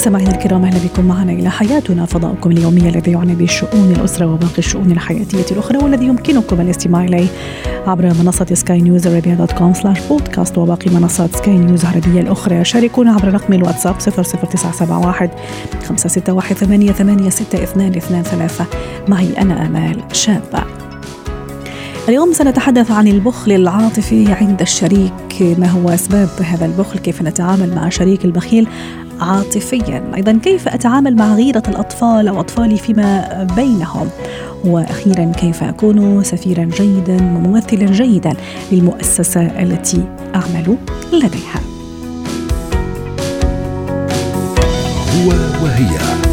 مستمعينا الكرام أهلا بكم معنا إلى حياتنا فضاؤكم اليومي الذي يعنى بشؤون الأسرة وباقي الشؤون الحياتية الأخرى والذي يمكنكم الاستماع إليه عبر منصة سكاي نيوز عربيه dot com slash podcast وباقي منصات سكاي نيوز العربية الأخرى. شاركونا عبر رقم الواتساب 00971 561 886223 معي أنا آمال شابة. اليوم سنتحدث عن البخل العاطفي عند الشريك. ما هو أسباب هذا البخل؟ كيف نتعامل مع شريك البخيل؟ عاطفيا. أيضا كيف أتعامل مع غيرة الأطفال أو أطفالي فيما بينهم؟ وأخيرا كيف أكون سفيرا جيدا وممثلا جيدا للمؤسسة التي أعمل لديها؟ هو وهي.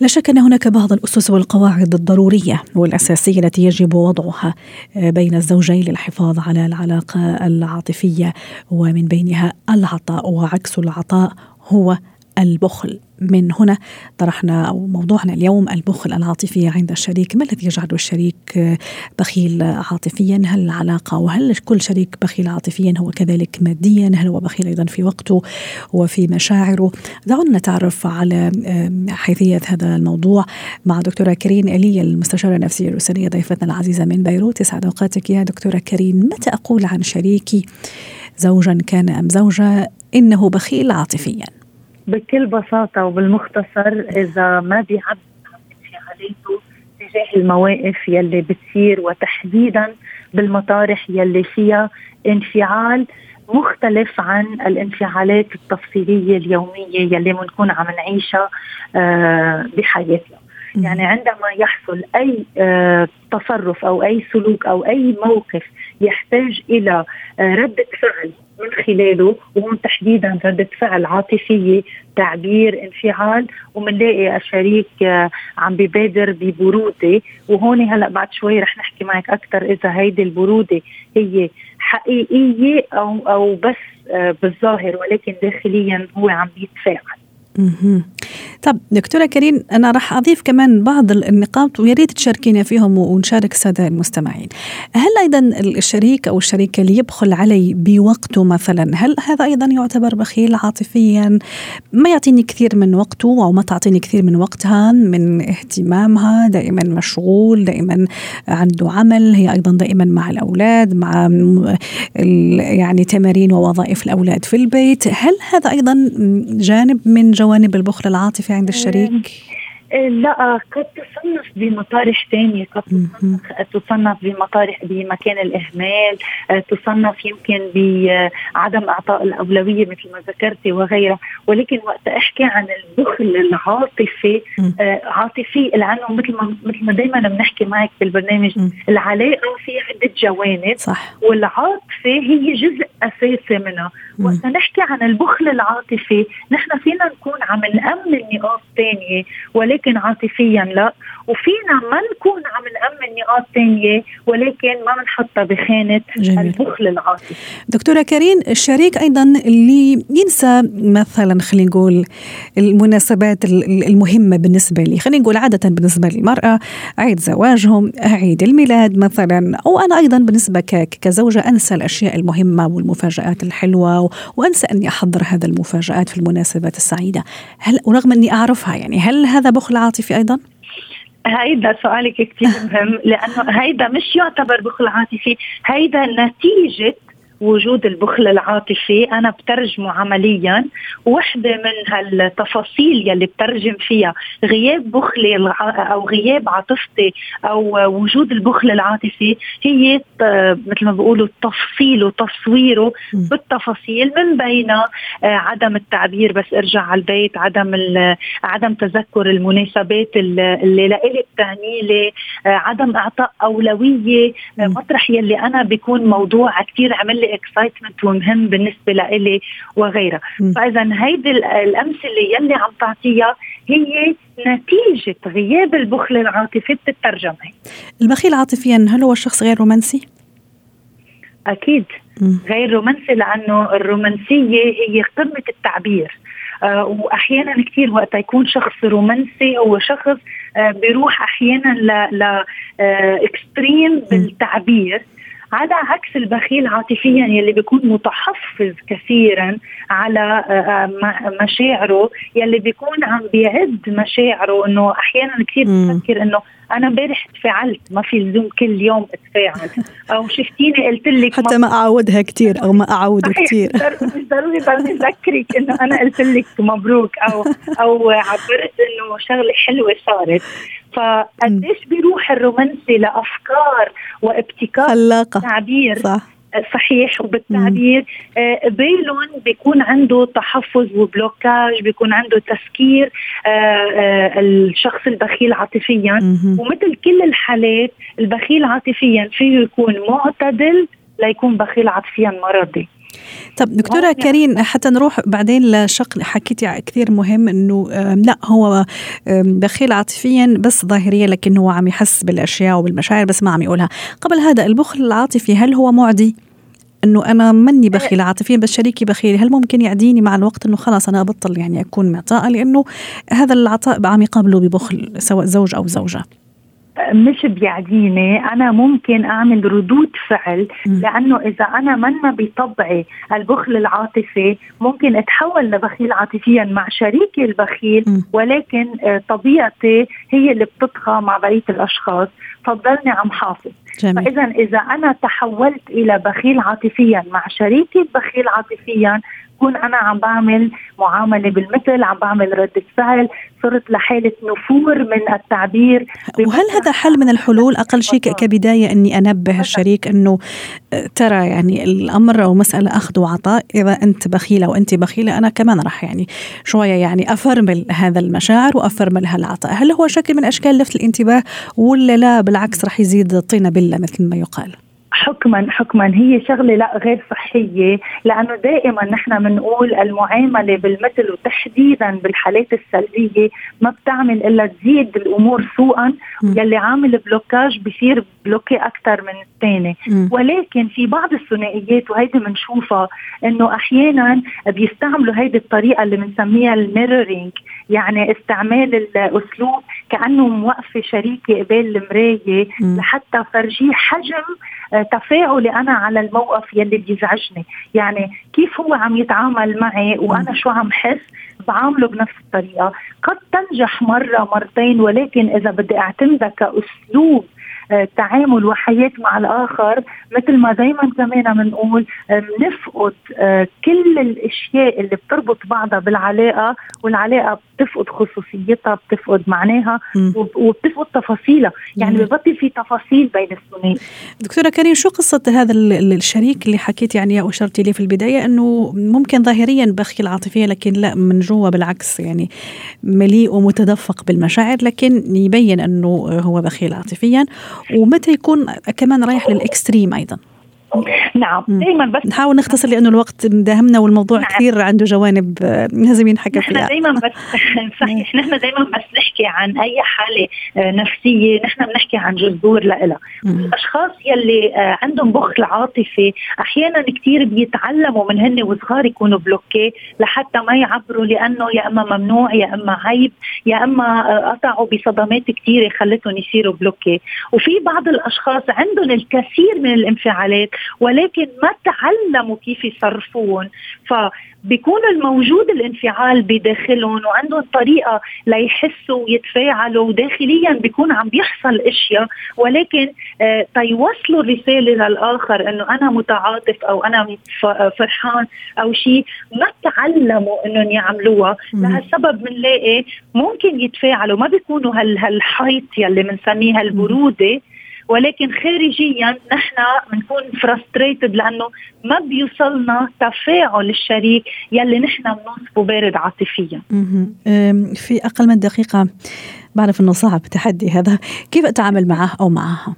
لا شك أن هناك بعض الأسس والقواعد الضرورية والأساسية التي يجب وضعها بين الزوجين للحفاظ على العلاقة العاطفية ومن بينها العطاء وعكس العطاء هو البخل. من هنا طرحنا أو موضوعنا اليوم البخل العاطفي عند الشريك. ما الذي يجعل الشريك بخيل عاطفيا؟ هل العلاقة؟ وهل كل شريك بخيل عاطفيا؟ هو كذلك ماديا؟ هل هو بخيل أيضا في وقته وفي مشاعره؟ دعونا نتعرف على حيثية هذا الموضوع مع دكتورة كريم إلي المستشارة النفسية الأسرية ضيفتنا العزيزة من بيروت. يسعد أوقاتك يا دكتورة كريم. متى أقول عن شريكي زوجا كان أم زوجة إنه بخيل عاطفيا؟ بكل بساطة وبالمختصر إذا ما بيعبر عن انفعالاته تجاه المواقف يلي بتصير وتحديدا بالمطارح يلي فيها انفعال مختلف عن الانفعالات التفصيلية اليومية يلي بنكون عم نعيشها آه بحياتنا. يعني عندما يحصل أي آه تصرف أو أي سلوك أو أي موقف يحتاج إلى آه رده فعل من خلاله وهون تحديدا ردة فعل عاطفية تعبير انفعال ومنلاقي الشريك آه، عم ببادر ببرودة. وهون هلأ بعد شوي رح نحكي معك أكثر إذا هيدي البرودة هي حقيقية أو أو بس آه، بالظاهر ولكن داخليا هو عم بيتفاعل طب دكتورة كريم أنا راح أضيف كمان بعض النقاط ويا ريت تشاركينا فيهم ونشارك السادة المستمعين. هل أيضا الشريك أو الشريكة اللي يبخل علي بوقته مثلا هل هذا أيضا يعتبر بخيل عاطفيا؟ ما يعطيني كثير من وقته أو ما تعطيني كثير من وقتها من اهتمامها دائما مشغول دائما عنده عمل هي أيضا دائما مع الأولاد مع يعني تمارين ووظائف الأولاد في البيت هل هذا أيضا جانب من جوانب البخل العاطفي عند الشريك؟ لا قد تصنف بمطارح ثانية قد تصنف بمطارح بمكان الإهمال تصنف يمكن بعدم إعطاء الأولوية مثل ما ذكرتي وغيرها. ولكن وقت أحكي عن البخل العاطفي عاطفي لأنه مثل ما مثل ما دائما بنحكي معك في البرنامج العلاقة في عدة جوانب صح. والعاطفة هي جزء أساسي منها. وقت نحكي عن البخل العاطفي نحن فينا نكون عم نأمن نقاط ثانية ولكن ولكن عاطفيا لا. وفينا ما نكون عم نأمن نقاط ثانية ولكن ما بنحطها بخانة جميل. البخل العاطفي دكتورة كريم الشريك أيضا اللي ينسى مثلا خلينا نقول المناسبات المهمة بالنسبة لي. خلينا نقول عادة بالنسبة للمرأة عيد زواجهم عيد الميلاد مثلا. أو أنا أيضا بالنسبة كزوجة أنسى الأشياء المهمة والمفاجآت الحلوة وأنسى أني أحضر هذا المفاجآت في المناسبات السعيدة. هل ورغم أني أعرفها يعني هل هذا بخل عاطفي أيضا؟ هيدا سؤالك كثير مهم لأنه هيدا مش يعتبر بخل عاطفي هيدا نتيجة وجود البخل العاطفي أنا بترجمه عمليا. وحدة من هالتفاصيل يلي بترجم فيها غياب بخلي أو غياب عاطفتي أو وجود البخل العاطفي هي مثل ما بيقولوا التفصيل وتصويره بالتفاصيل من بين آه، عدم التعبير بس ارجع على البيت عدم عدم تذكر المناسبات اللي لإلي بتعني لي آه، عدم إعطاء أولوية آه، مطرح يلي أنا بيكون موضوع كثير عمل لي اكسايتمنت ومهم بالنسبة لإلي وغيرها. فاذا هيدي الأمثلة يلي عم تعطيها هي نتيجة غياب البخل العاطفي بتترجم البخيل عاطفيا هل هو الشخص غير رومانسي؟ أكيد. غير رومانسي لأنه الرومانسية هي قمة التعبير. آه واحيانا كثير وقت يكون شخص رومانسي هو شخص آه بيروح أحيانا ل ل اكستريم بالتعبير. على عكس البخيل عاطفيا يلي بيكون متحفظ كثيرا على آه، آه، مشاعره يلي بيكون عم بيعد مشاعره إنه أحيانا كثير بفكر إنه أنا امبارح تفاعلت ما في لزوم كل يوم أتفاعل. أو شفتيني قلت لك حتى ما أعودها كثير أو ما اعوده كثير مش ضروري ضلني أذكرك إنه أنا قلت لك مبروك أو أو عبرت إنه شغلة حلوة صارت. فقديش بيروح الرومانسي لأفكار وابتكار خلاقة. تعبير صح. صحيح وبالتعبير آه بيلون بيكون عنده تحفظ وبلوكاج بيكون عنده تسكير آه آه الشخص البخيل عاطفيا. ومثل كل الحالات البخيل عاطفيا فيه يكون معتدل ليكون بخيل عاطفيا مرضي. طب دكتورة كريم حتى نروح بعدين لشق حكيتي كثير مهم إنه لا هو بخيل عاطفيا بس ظاهريا لكن هو عم يحس بالأشياء وبالمشاعر بس ما عم يقولها. قبل هذا البخل العاطفي هل هو معدي؟ إنه أنا مني بخيل عاطفيا بس شريكي بخيل هل ممكن يعديني مع الوقت إنه خلاص أنا أبطل يعني أكون معطاء؟ لأنه هذا العطاء عم يقابله ببخل سواء زوج أو زوجة. مش بيعديني أنا ممكن أعمل ردود فعل لأنه إذا أنا منا بطبعي البخل العاطفي ممكن أتحول لبخيل عاطفيا مع شريكي البخيل ولكن آه، طبيعتي هي اللي بتطغى مع بقية الأشخاص. فضلني عم حافظ. فاذا إذا أنا تحولت إلى بخيل عاطفيا مع شريكي البخيل عاطفيا بكون أنا عم بعمل معاملة بالمثل عم بعمل رده فعل صرت لحالة نفور من التعبير. وهل هذا حل من الحلول؟ أقل شيء كبداية إني أنبه الشريك إنه آه، ترى يعني الأمر أو مسألة أخذ وعطاء. إذا أنت بخيلة وأنت بخيلة أنا كمان راح يعني شوية يعني أفرمل هذا المشاعر وأفرمل هالعطاء. هل هو شكل من أشكال لفت الانتباه ولا لا؟ بالعكس راح يزيد طينه بله مثل ما يقال. حكما حكما. هي شغلة لا غير صحية لأنه دائما نحن بنقول المعاملة بالمثل وتحديدا بالحالات السلبية ما بتعمل إلا تزيد الأمور سوءا. يلي عامل blocage بصير bloqué أكثر من الثاني. ولكن في بعض الثنائيات وهيدي بنشوفها إنه أحيانا بيستعملوا هيدي الطريقة اللي بنسميها ال mirroring. يعني استعمال الأسلوب كأنه موقفه شريكي قبال المراية لحتى فرجيه حجم آه، تفاعلي أنا على الموقف يلي بيزعجني. يعني كيف هو عم يتعامل معي وأنا شو عم حس؟ بعامله بنفس الطريقة. قد تنجح مرة مرتين ولكن إذا بدي أعتمدها كأسلوب تعامل وحياة مع الآخر مثل ما دائما كمان بنقول بنفقد آه، كل الأشياء اللي بتربط بعضها بالعلاقة والعلاقة بتفقد خصوصيتها بتفقد معناها وبتفقد تفاصيلها. يعني ببطل في تفاصيل بين الثنائي دكتورة كريم شو قصة هذا الشريك اللي حكيت يعني أو اشرتي لي في البداية إنه ممكن ظاهريا بخيل عاطفيا لكن لا من جوا بالعكس يعني مليء ومتدفق بالمشاعر لكن يبين إنه هو بخيل عاطفيا. ومتى يكون كمان رايح للإكستريم أيضا؟ نعم. دائما بس نحاول نختصر لأنه الوقت مداهمنا والموضوع نعم. كثير عنده جوانب آه، لازم ينحكى فيها. نحن دائما بس صحيح نحن دائما بس نحكي عن أي حالة آه، نفسية نحن بنحكي عن جذور لها الأشخاص يلي آه، عندهم بخل عاطفي أحيانا كثير بيتعلموا من هن وصغار يكونوا bloqué لحتى ما يعبروا لأنه يا إما ممنوع يا إما عيب يا إما قطعوا بصدمات كثيره خلتهم يصيروا bloqué. وفي بعض الأشخاص عندهم الكثير من الانفعالات ولكن ما تعلموا كيف يصرفون. فبيكون الموجود الانفعال بداخلهم وعندهم طريقة ليحسوا ويتفاعلوا وداخليا بيكون عم بيحصل أشياء. ولكن آه تيوصلوا الرسالة للآخر إنه أنا متعاطف أو أنا فرحان أو شيء ما تعلموا إنهم يعملوها. لهالسبب بنلاقي ممكن يتفاعلوا. ما بيكونوا هالحيط يلي بنسميها البرودة. ولكن خارجيا نحن بنكون فرستريتد لأنه ما بيوصلنا تفاعل الشريك يلي نحن بنوصفه بارد عاطفيا. في أقل من دقيقة بعرف إنه صعب تحدي هذا، كيف أتعامل معه أو معها؟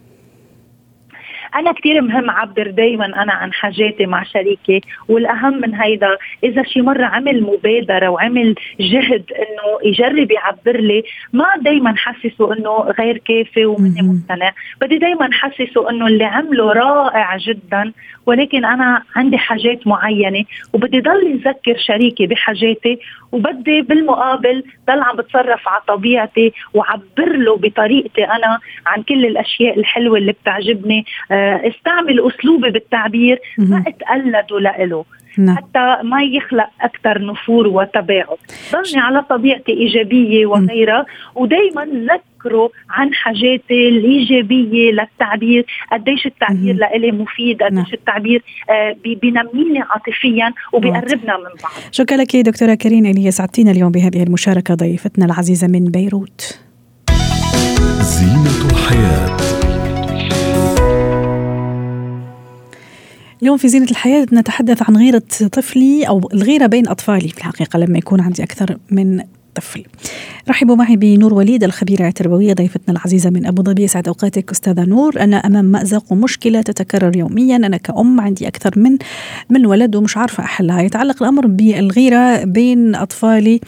أنا كثير مهم اعبر دائما أنا عن حاجاتي مع شريكي والأهم من هيدا إذا شي مرة عمل مبادرة وعمل جهد إنه يجرب يعبر لي ما دائما حسسه إنه غير كافي ومني مقتنع بدي دائما حسسه إنه اللي عمله رائع جدا ولكن أنا عندي حاجات معينة وبدي ضل نذكر شريكي بحاجاتي وبدي بالمقابل ضل عم بتصرف على طبيعتي وعبر له بطريقتي أنا عن كل الأشياء الحلوة اللي بتعجبني آه، استعمل أسلوبي بالتعبير ما اتقلده لإله. نعم. حتى ما يخلق أكثر نفور وتباعد. ضلني على طبيعتي إيجابية وغيرها. ودائما ذكروا عن حاجاتي الإيجابية للتعبير. قديش التعبير لإلي مفيد قديش نعم. التعبير آه بينميني عاطفيا وبيقربنا من بعض. شكرا لك دكتورة كريم اللي سعدتينا اليوم بهذه المشاركة ضيفتنا العزيزة من بيروت. زينة الحياة. اليوم في زينة الحياة نتحدث عن غيرة طفلي أو الغيرة بين أطفالي. في الحقيقة لما يكون عندي أكثر من طفل. رحبوا معي بنور وليد الخبيرة التربوية ضيفتنا العزيزة من أبو ظبي. يسعد أوقاتك أستاذة نور. أنا أمام مأزق ومشكلة تتكرر يوميا. أنا كأم عندي أكثر من من ولد ومش عارفة أحلها. يتعلق الأمر بالغيرة بين أطفالي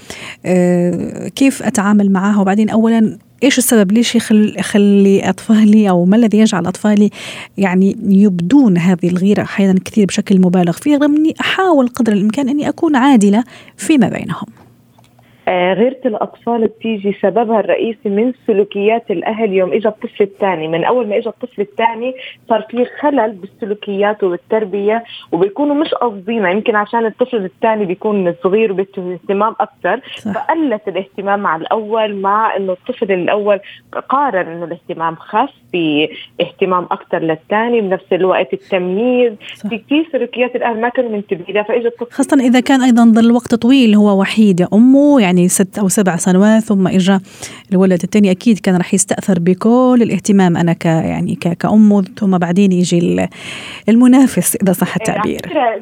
أه كيف أتعامل معها؟ وبعدين أولا إيش السبب؟ ليش يخل يخلي أطفالي أو ما الذي يجعل أطفالي يعني يبدون هذه الغيرة أحيانا كثير بشكل مبالغ فيه رغم إني أحاول قدر الإمكان أني أكون عادلة فيما بينهم؟ غيرة الأطفال بتيجي سببها الرئيسي من سلوكيات الأهل يوم إجا الطفل الثاني. من أول ما إجا الطفل الثاني صار في خلل بالسلوكيات وبالتربية وبيكونوا مش قصدينها يمكن عشان الطفل الثاني بيكون صغير وبده اهتمام أكثر فقلت الاهتمام مع الأول مع إنه الطفل الأول قارن إنه الاهتمام خف في اهتمام أكثر للثاني. بنفس الوقت التمييز. في كثير سلوكيات الأهل ما كانوا منتبهين فإجا الطفل خاصة إذا كان أيضا ظل وقت طويل هو وحيد يا أمه يعني يعني ست أو سبع سنوات ثم إجا الولد الثاني أكيد كان رح يستأثر بكل الاهتمام أنا ك يعني كأمه ثم بعدين يجي المنافس إذا صح التعبير.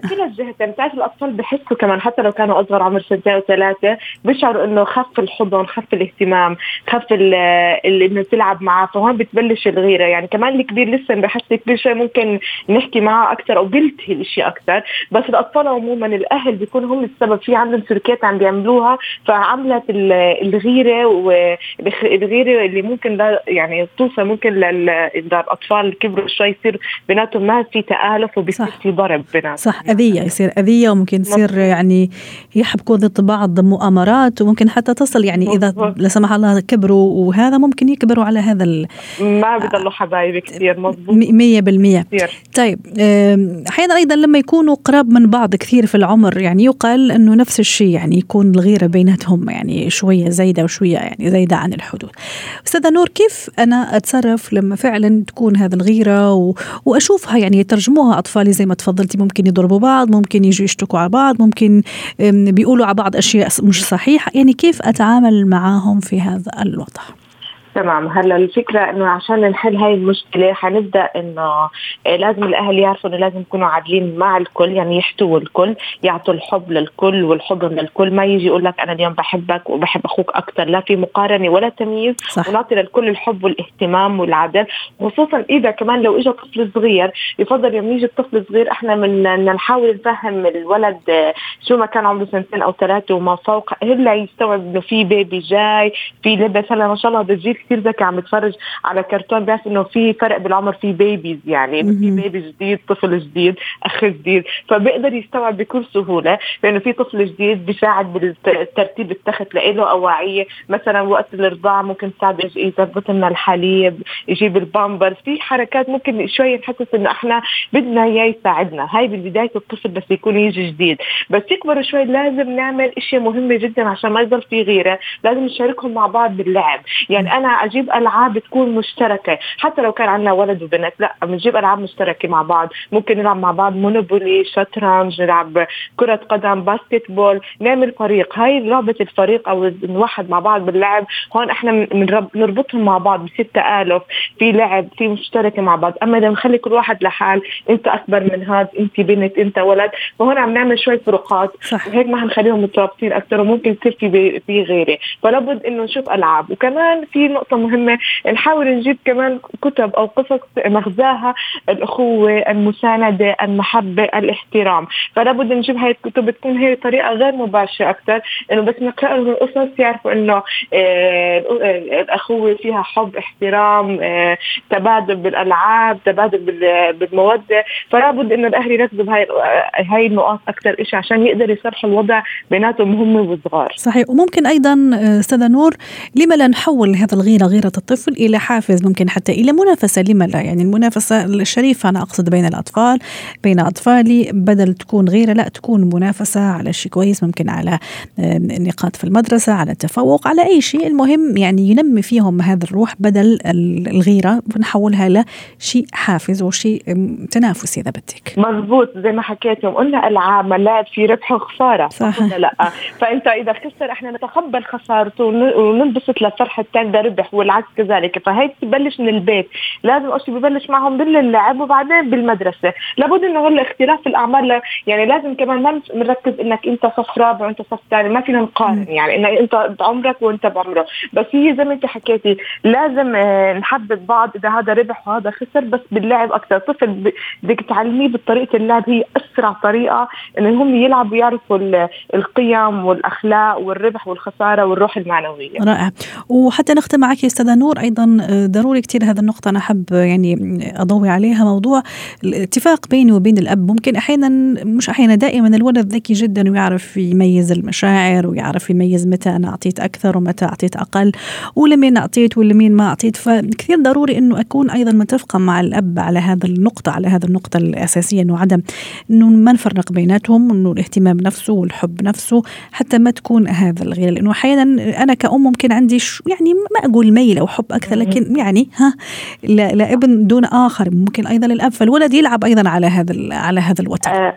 كلا الجهتين بتعرف الأطفال بحسوا كمان حتى لو كانوا أصغر عمر سنتين وثلاثة بيشعروا إنه خف الحضن خف الاهتمام خف إنه تلعب معاه فهون بتبلش الغيرة. يعني كمان الكبير لسه بحس الكبير شوي ممكن نحكي معه أكثر أو بيلتهي الشيء أكثر بس الأطفال عموما الأهل بيكونوا هم السبب في عندهم سلوكيات عم بيعملوها عملت الغيرة والغيره اللي ممكن يعني توصل ممكن إذا الأطفال كبروا شوي يصير بيناتهم ما في تآلف وبيصير في ضرب بيناتهم. صح أذية يصير أذية وممكن يصير يعني يحبكوا ضد بعض مؤامرات وممكن حتى تصل يعني إذا لا سمح الله كبروا وهذا ممكن يكبروا على هذا ما بضلوا حبايب كثير مضبوط 100% طيب أحيانا أيضا لما يكونوا قراب من بعض كثير في العمر يعني يقال إنه نفس الشيء يعني يكون الغيرة بيناتهم. يعني شوية زايدة وشوية يعني زايدة عن الحدود. أستاذة نور كيف أنا أتصرف لما فعلا تكون هذه الغيرة و... وأشوفها يعني يترجموها اطفالي زي ما تفضلتي ممكن يضربوا بعض، ممكن يجوا يشتكوا على بعض، ممكن بيقولوا على بعض أشياء مش صحيحة، يعني كيف أتعامل معاهم في هذا الوضع؟ تمام. هلا الفكرة إنه عشان نحل هاي المشكلة حنبدأ إنه لازم الأهل يعرفوا إنه لازم يكونوا عادلين مع الكل يعني يحتووا الكل يعطوا الحب للكل والحضن للكل. ما يجي يقول لك أنا اليوم بحبك وبحب أخوك أكثر لا في مقارنة ولا تمييز. صح. ونعطي للكل الحب والاهتمام والعدل. خصوصا إذا كمان لو اجى طفل صغير يفضل يوم يجي الطفل الصغير إحنا من نحاول نفهم الولد شو ما كان عمره سنتين أو ثلاثة وما فوق. الا يستوعب إنه في بيبي جاي في لبس. هلأ ما شاء الله بتجيك كثير ذكي عم يتفرج على كرتون بس إنه في فرق بالعمر في babies يعني في baby جديد طفل جديد أخ جديد. فبيقدر يستوعب بكل سهولة لأنه في طفل جديد بيساعد بالترتيب التخت له اواعيه مثلا وقت الرضاعه ممكن تساعد يظبط لنا الحليب يجيب البامبرز. في حركات ممكن شوي نحسس إنه إحنا بدنا إياه يساعدنا. هاي بدايه الطفل بس يكون يجي جديد. بس يكبر شوي لازم نعمل إشياء مهمة جدا عشان ما يضل في غيرة. لازم نشاركهم مع بعض باللعب. يعني أنا أجيب ألعاب تكون مشتركة. حتى لو كان عندنا ولد وبنت لا بنجيب ألعاب مشتركة مع بعض. ممكن نلعب مع بعض مونوبولي شطرنج نلعب كرة قدم باسكت بول نعمل فريق. هاي لعبة الفريق أو نوحد مع بعض باللعب. هون إحنا نربطهم مع بعض بصير تآلف في لعب في مشتركة مع بعض. أما إذا نخلي كل واحد لحال أنت أكبر من هذا أنت بنت أنت ولد فهون عم نعمل شوي فروقات. صح. وهيك ما حنخليهم مترابطين أكثر وممكن يصير في في غيرة. فلابد إنه نشوف ألعاب. وكمان في نقطة مهمة نحاول نجيب كمان كتب أو قصص مغزاها الأخوة المساندة المحبة الاحترام. فلا بد نجيب هاي الكتب تكون هي طريقة غير مباشرة أكثر إنه بس نقرأ لهم القصص يعرفوا إنه آه، الأخوة فيها حب احترام آه، تبادل بالألعاب تبادل بالمودة. فلا بد إنه الأهل يركزوا بهاي هاي النقاط أكثر شيء عشان يقدروا يصلحوا الوضع بيناتهم هم والصغار. صحيح. وممكن أيضا آه، أستاذة نور لما لا نحول هذا الغيره غيرة الطفل إلى حافز ممكن حتى إلى منافسة لما لا يعني المنافسة الشريفة أنا أقصد بين الأطفال بين أطفالي بدل تكون غيرة لا تكون منافسة على شيء كويس ممكن على نقاط في المدرسة على التفوق على أي شيء. المهم يعني ينمي فيهم هذا الروح بدل الغيرة ونحولها لشيء حافز وشيء تنافسي إذا بدك. مضبوط زي ما حكيتم قلنا ألعاب ملاعب في ربح وخسارة صح؟ ولا لأ. فأنت إذا خسر إحنا نتقبل خسارته وننبسط الثاني ده ربح والعكس كذلك. فهي تبلش من البيت. لازم أول شيء ببلش معهم باللعب وبعدين بالمدرسة. لابد إنه هلا اختلاف الأعمار يعني لازم كمان ما نركز إنك أنت صف رابع وأنت صف ثاني. ما فينا نقارن يعني انك أنت بعمرك وأنت بعمره. بس هي زي ما أنت حكيتي لازم آه، نحدد بعض إذا هذا ربح وهذا خسر بس باللعب أكثر. طفل بدك تعلميه بطريقة اللعب هي أسرع طريقة إنه هم يلعبوا يعرفوا القيم والأخلاق والربح والخسارة والروح المعنوية. رائع. وحتى نختم معك يا أستاذة نور. أيضا آه، ضروري كثير هذا النقطة. أنا أحب يعني أضوي عليها موضوع الاتفاق بيني وبين الأب. ممكن أحيانا مش أحيانا دائما الولد ذكي جدا ويعرف يميز المشاعر ويعرف يميز متى أنا أعطيت أكثر ومتى أعطيت أقل ولمين أعطيت ولمين ما أعطيت. فكثير ضروري إنه أكون أيضا متفقة مع الأب على هذا النقطة على هذا النقطة الأساسية إنه عدم إنه ما نفرق بيناتهم إنه الاهتمام نفسه والحب نفسه حتى ما تكون هذا الغيره لأنه أحيانا أنا كأم ممكن عندي يعني ما أقول ميل أو حب أكثر لكن يعني ها لابن دون آخر ممكن أيضا الأب فالولد يلعب أيضا على هذا على هذا الوتر. آه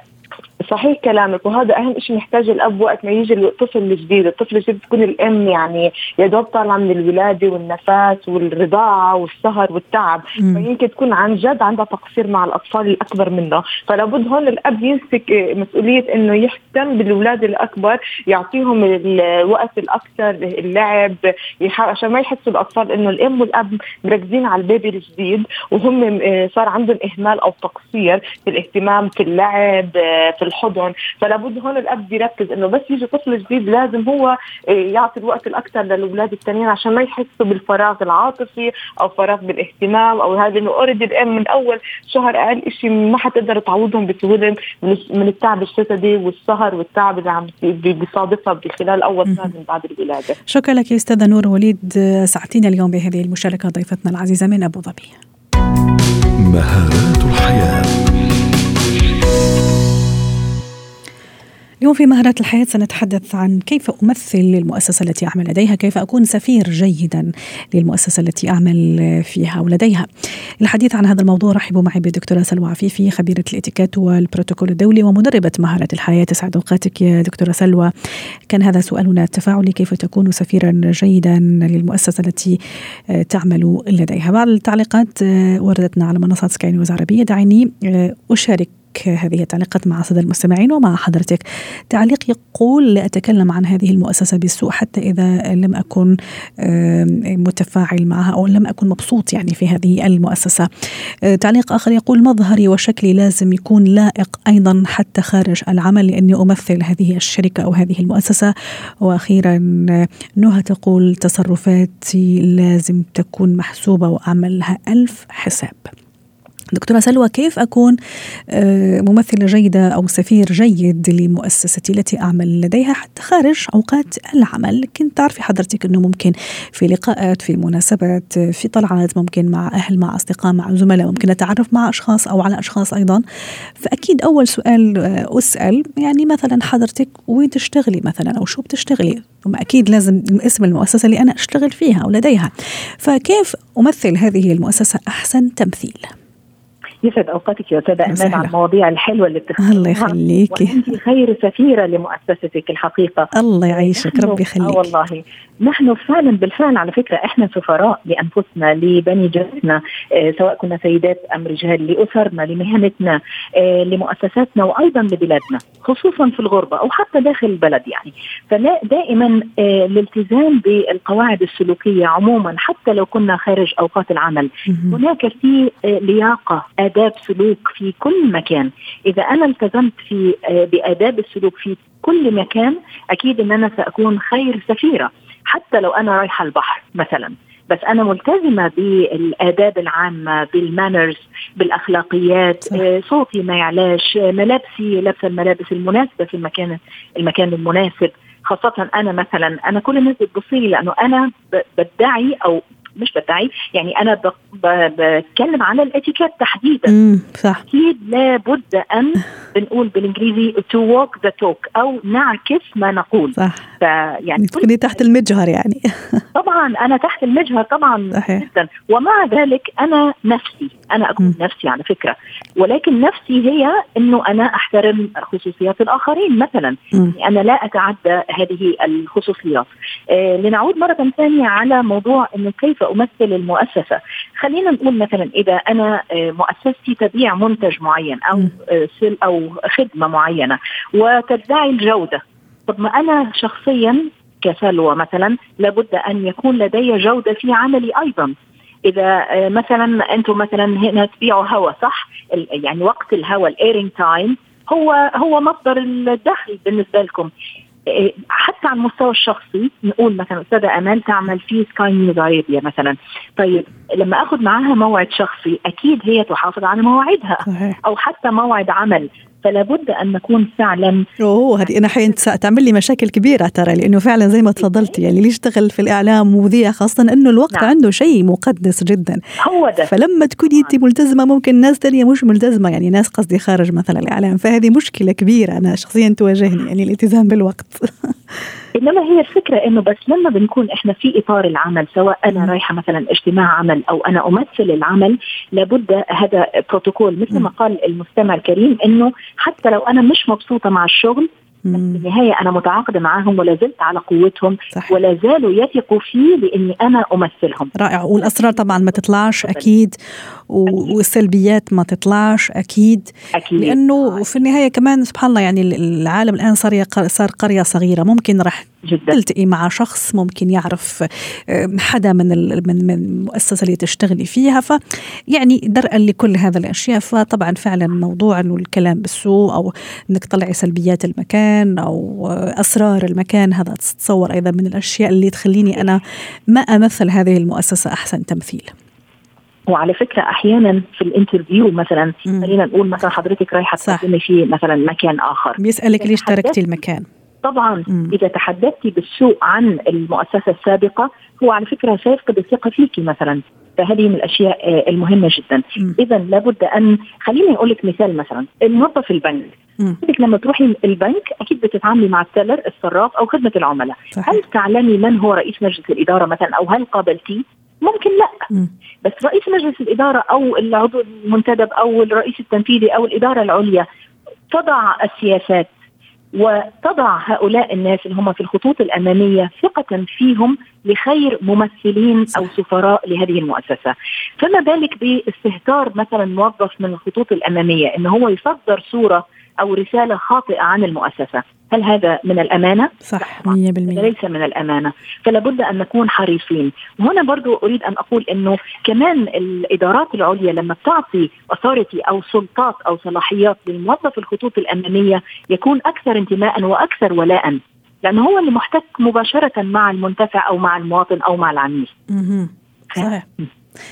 صحيح كلامك وهذا أهم شيء محتاج الأب وقت ما يجي الطفل الجديد، الطفل الجديد تكون الأم يعني يا دوب طالعة من الولادة والنفس والرضاعة والسهر والتعب، فيمكن تكون عن جد عندها تقصير مع الأطفال الأكبر منه، فلا بد هون الأب يمسك مسؤولية إنه يهتم بالاولاد الأكبر، يعطيهم الوقت الأكثر اللعب عشان ما يحسوا الأطفال إنه الأم والأب مركزين على البيبي الجديد وهم آه، صار عندهم إهمال أو تقصير في الاهتمام في اللعب في الحضن فلا بد هون الأب يركز إنه بس يجي طفل جديد لازم هو آه، يعطي الوقت الأكثر للأولاد الثانيين عشان ما يحسوا بالفراغ العاطفي أو فراغ بالاهتمام أو هذا إنه already الام من أول شهر أقل شيء ما حتقدر تعوضهم بسهولة من التعب الجسدي والسهر والتعب اللي عم بيصادفها بخلال أول سنه من بعد الولادة. شكرا لك يا أستاذة نور وليد ساعتين اليوم بهذه المشاركة ضيفتنا العزيزة من أبو ظبي. مهارات الحياة اليوم في مهارات الحياة سنتحدث عن كيف أمثل للمؤسسة التي أعمل لديها كيف أكون سفير جيدا للمؤسسة التي أعمل فيها ولديها. الحديث عن هذا الموضوع رحبوا معي بالدكتورة سلوى عفيفي خبيرة الإتيكيت والبروتوكول الدولي ومدربة مهارات الحياة. تسعد أوقاتك يا دكتورة سلوى. كان هذا سؤالنا التفاعلي كيف تكون سفيرا جيدا للمؤسسة التي تعمل لديها؟ بعض التعليقات وردتنا على منصات سكاي نيوز عربية. دعيني أشارك هذه التعليقات مع السادة المستمعين ومع حضرتك. تعليق يقول لا أتكلم عن هذه المؤسسة بالسوء حتى إذا لم أكن متفاعل معها أو لم أكن مبسوط يعني في هذه المؤسسة. آه، تعليق آخر يقول مظهري وشكلي لازم يكون لائق أيضا حتى خارج العمل لأني أمثل هذه الشركة أو هذه المؤسسة. وأخيرا نهى تقول تصرفاتي لازم تكون محسوبة وأعمل لها ألف حساب. دكتورة سلوى كيف أكون آه، ممثلة جيدة أو سفير جيد لمؤسستي التي أعمل لديها حتى خارج أوقات العمل؟ لكن تعرفي حضرتك أنه ممكن في لقاءات في مناسبات في طلعات ممكن مع أهل مع أصدقاء مع زملاء ممكن أتعرف مع أشخاص أو على أشخاص أيضا. فأكيد أول سؤال آه، أسأل يعني مثلا حضرتك وين تشتغلي مثلا أو شو بتشتغلي؟ أكيد لازم اسم المؤسسة اللي أنا أشتغل فيها أو لديها. فكيف أمثل هذه المؤسسة أحسن تمثيل؟ يسعد اوقاتك يا أستاذة أمان على المواضيع الحلوة اللي بتختارها الله يخليكي. وأنت خير سفيرة لمؤسستك الحقيقة. الله يعيشك ربي يخليك. آه والله. نحن فعلا بالفعل على فكرة إحنا سفراء لأنفسنا لبني جنسنا آه سواء كنا سيدات أم رجال لأسرنا لمهنتنا آه لمؤسساتنا وأيضا لبلادنا خصوصا في الغربة أو حتى داخل البلد يعني. فلا دائما آه الالتزام بالقواعد السلوكية عموما حتى لو كنا خارج أوقات العمل. هناك في آه لياقة آداب سلوك في كل مكان. إذا أنا التزمت في آه، بآداب السلوك في كل مكان أكيد أن أنا سأكون خير سفيرة حتى لو أنا رايحة البحر مثلا. بس أنا ملتزمة بالآداب العامة بالمانرز بالأخلاقيات صح. آه، صوتي ما يعلاش ملابسي لابسة الملابس المناسبة في المكان المكان المناسب. خاصة أنا مثلا أنا كل الناس بتبص لي لأنه أنا بدعي أو مش بدعي يعني أنا بتكلم على الإتيكيت تحديدا. صح. أكيد لابد أن بنقول بالإنجليزي to walk the talk أو نعكس ما نقول. صح. يعني تكوني تحت المجهر يعني. طبعا أنا تحت المجهر طبعا صحيح. جدا. ومع ذلك أنا نفسي أنا اكون م. نفسي على فكرة. ولكن نفسي هي إنه أنا أحترم خصوصيات الآخرين مثلا. م. يعني أنا لا أتعدى هذه الخصوصيات. آه لنعود مرة ثانية على موضوع إنه كيف أمثل المؤسسة. خلينا نقول مثلا إذا أنا آه مؤسستي تبيع منتج معين أو آه أو خدمة معينة. وتدعي الجودة. طب ما أنا شخصيا كسلوى مثلا لابد أن يكون لدي جودة في عملي أيضا. إذا آه، مثلا أنتم مثلا هنا تبيعوا هواء صح؟ يعني وقت الهواء ال airing time هو هو مصدر الدخل بالنسبة لكم. آه، حتى على المستوى الشخصي نقول مثلا أستاذة أمال تعمل في Sky News Arabia مثلا. طيب لما أخذ معاها موعد شخصي أكيد هي تحافظ على مواعيدها. أو حتى موعد عمل. فلا بد أن نكون فعلا أوه هذه أنا حين تعمل لي مشاكل كبيرة ترى لأنه فعلا زي ما تفضلتي يعني اللي يشتغل في الإعلام ومذيع خاصة أنه الوقت نعم. عنده شيء مقدس جدا. هو ده. فلما تكوني أنت ملتزمة ممكن ناس تانية مش ملتزمة يعني ناس قصدي خارج مثلا الإعلام فهذه مشكلة كبيرة أنا شخصيا تواجهني يعني الالتزام بالوقت. إنما هي الفكرة إنه بس لما بنكون إحنا في إطار العمل سواء أنا رايحة مثلا اجتماع عمل أو أنا أمثل العمل لابد هذا بروتوكول. مثل ما قال المستمع الكريم إنه حتى لو أنا مش مبسوطة مع الشغل في النهاية أنا متعاقدة معاهم ولا زلت على قوتهم صح. ولا زالوا يثقوا في لأني أنا أمثلهم. رائع. والأسرار طبعا ما تطلعش أكيد. والسلبيات ما تطلعش أكيد, أكيد. لأنه في النهاية كمان سبحان الله يعني العالم الآن صار صار قرية صغيرة. ممكن راح جدا. تلتقي مع شخص ممكن يعرف حدا من من من المؤسسة اللي تشتغلي فيها ف يعني درءا لكل هذا الأشياء فطبعا فعلا موضوع إنه الكلام بالسوء أو إنك تطلعي سلبيات المكان أو أسرار المكان هذا تتصور أيضا من الأشياء اللي تخليني أنا ما أمثل هذه المؤسسة أحسن تمثيل. وعلى فكرة أحيانا في الانترفيو مثلا خلينا نقول مثلا حضرتك رايحة تقدمي في مثلا مكان آخر. بيسألك ليش تركتي المكان. طبعا. إذا تحدثتي بالسوء عن المؤسسة السابقة هو على فكرة سيفقد الثقه فيكي مثلا. فهذه من الأشياء آه، المهمة جدا. اذا لابد أن خليني أقول لك مثال مثلا. الموظف البنك. بدك لما تروحي البنك أكيد بتتعاملي مع التلر الصراف أو خدمة العملاء. صحيح. هل تعلمي من هو رئيس مجلس الإدارة مثلا أو هل قابلتيه؟ ممكن لا. م. بس رئيس مجلس الإدارة أو العضو المنتدب أو الرئيس التنفيذي أو الإدارة العليا تضع السياسات وتضع هؤلاء الناس اللي هم في الخطوط الأمامية ثقة فيهم لخير ممثلين أو سفراء لهذه المؤسسة، فما بالك باستهتار مثلا موظف من الخطوط الأمامية إن هو يصدر صورة أو رسالة خاطئة عن المؤسسة، هل هذا من الأمانة؟ صح 100% ليس من الأمانة، فلا بد أن نكون حريصين، وهنا برضو أريد أن أقول إنه كمان الإدارات العليا لما بتعطي اثورتي أو سلطات أو صلاحيات للموظف الخطوط الاماميه يكون أكثر انتماء وأكثر ولاء، لأنه هو اللي محتك مباشرة مع المنتفع أو مع المواطن أو مع العميل. صحيح.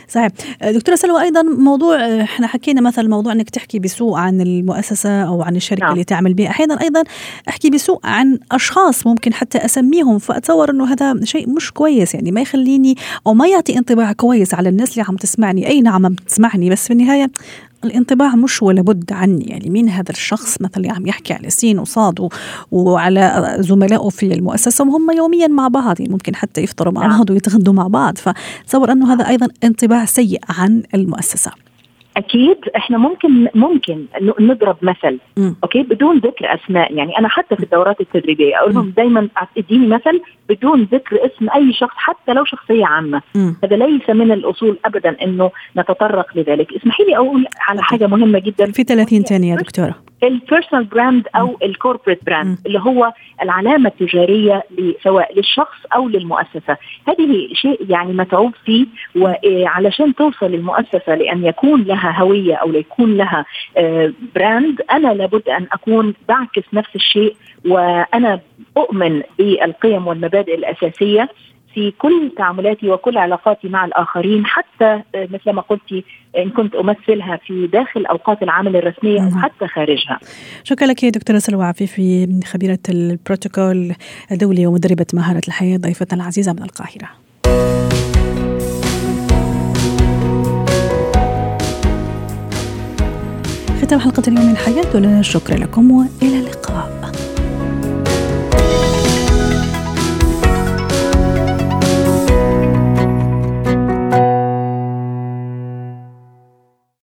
صحيح. دكتورة سلوى أيضا موضوع إحنا حكينا مثلا موضوع إنك تحكي بسوء عن المؤسسة أو عن الشركة نعم. اللي تعمل بها أحيانا أيضا أحكي بسوء عن أشخاص ممكن حتى أسميهم فأتصور إنه هذا شيء مش كويس يعني ما يخليني أو ما يعطي انطباع كويس على الناس اللي عم تسمعني. أي نعم عم تسمعني بس في النهاية الانطباع مش ولا بد عني. يعني مين هذا الشخص مثلا اللي عم يحكي على سين وصاد وعلى زملائه في المؤسسة وهم يوميا مع بعض؟ يعني ممكن حتى يفطروا مع نعم. بعض ويتغدوا مع بعض. فتصور أنه هذا أيضا انطباع سيء عن المؤسسة. أكيد إحنا ممكن ممكن نضرب مثل م. okay؟ بدون ذكر أسماء يعني أنا حتى في الدورات التدريبية أقول لهم دائما إديني مثل بدون ذكر اسم أي شخص حتى لو شخصية عامة. م. هذا ليس من الأصول ابدا إنه نتطرق لذلك. اسمحي لي أقول على حاجة مهمة جدا. في 30 ثانية يا دكتورة. ال personal brand أو ال corporate brand اللي هو العلامة التجارية سواء للشخص أو للمؤسسة. هذه شيء يعني متعوب فيه وعلشان توصل المؤسسه لأن يكون لها هوية أو ليكون لها براند آه، أنا لابد أن أكون بعكس نفس الشيء وأنا أؤمن بالقيم والمبادئ الأساسية. في كل تعاملاتي وكل علاقاتي مع الآخرين حتى آه، مثل ما قلتي إن كنت أمثلها في داخل أوقات العمل الرسمية أو حتى خارجها. شكرا لك دكتورة سلوى عفيفي خبيرة البروتوكول الدولي ومدربة مهارة الحياة ضيفتنا العزيزة من القاهرة. ختام حلقة اليوم من حياتنا شكرا لكم وإلى اللقاء.